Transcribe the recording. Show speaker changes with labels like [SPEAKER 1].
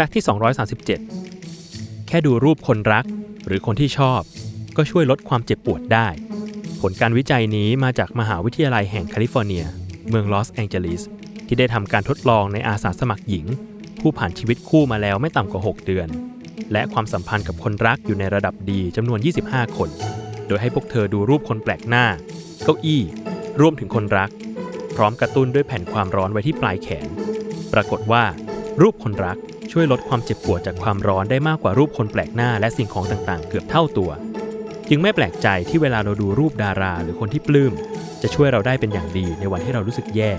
[SPEAKER 1] fact ที่ 237 แค่ดูรูปคนรัก หรือคนที่ชอบ ก็ช่วยลดความเจ็บปวดได้ ผลการวิจัยนี้มาจากมหาวิทยาลัยแห่งแคลิฟอร์เนีย เมืองลอสแองเจลิสที่ได้ทำการทดลองในอาสาสมัครหญิง ผู้ผ่านชีวิตคู่มาแล้วไม่ต่ำกว่า 6 เดือน และความสัมพันธ์กับคนรักอยู่ในระดับดีจำนวน 25 คน โดยให้พวกเธอดูรูปคนแปลกหน้า เก้าอี้ รวมถึงคนรัก พร้อมกระตุ้นด้วยแผ่นความร้อนไว้ที่ปลายแขน ปรากฏว่า รูปคนรัก ช่วยลดความเจ็บปวดจากความร้อนได้มากกว่ารูปคนแปลกหน้าและสิ่งของต่างๆ เกือบเท่าตัว จึงไม่แปลกใจที่เวลาเราดูรูปดาราหรือคนที่ปลื้ม จะช่วยเราได้เป็นอย่างดีในวันที่เรารู้สึกแย่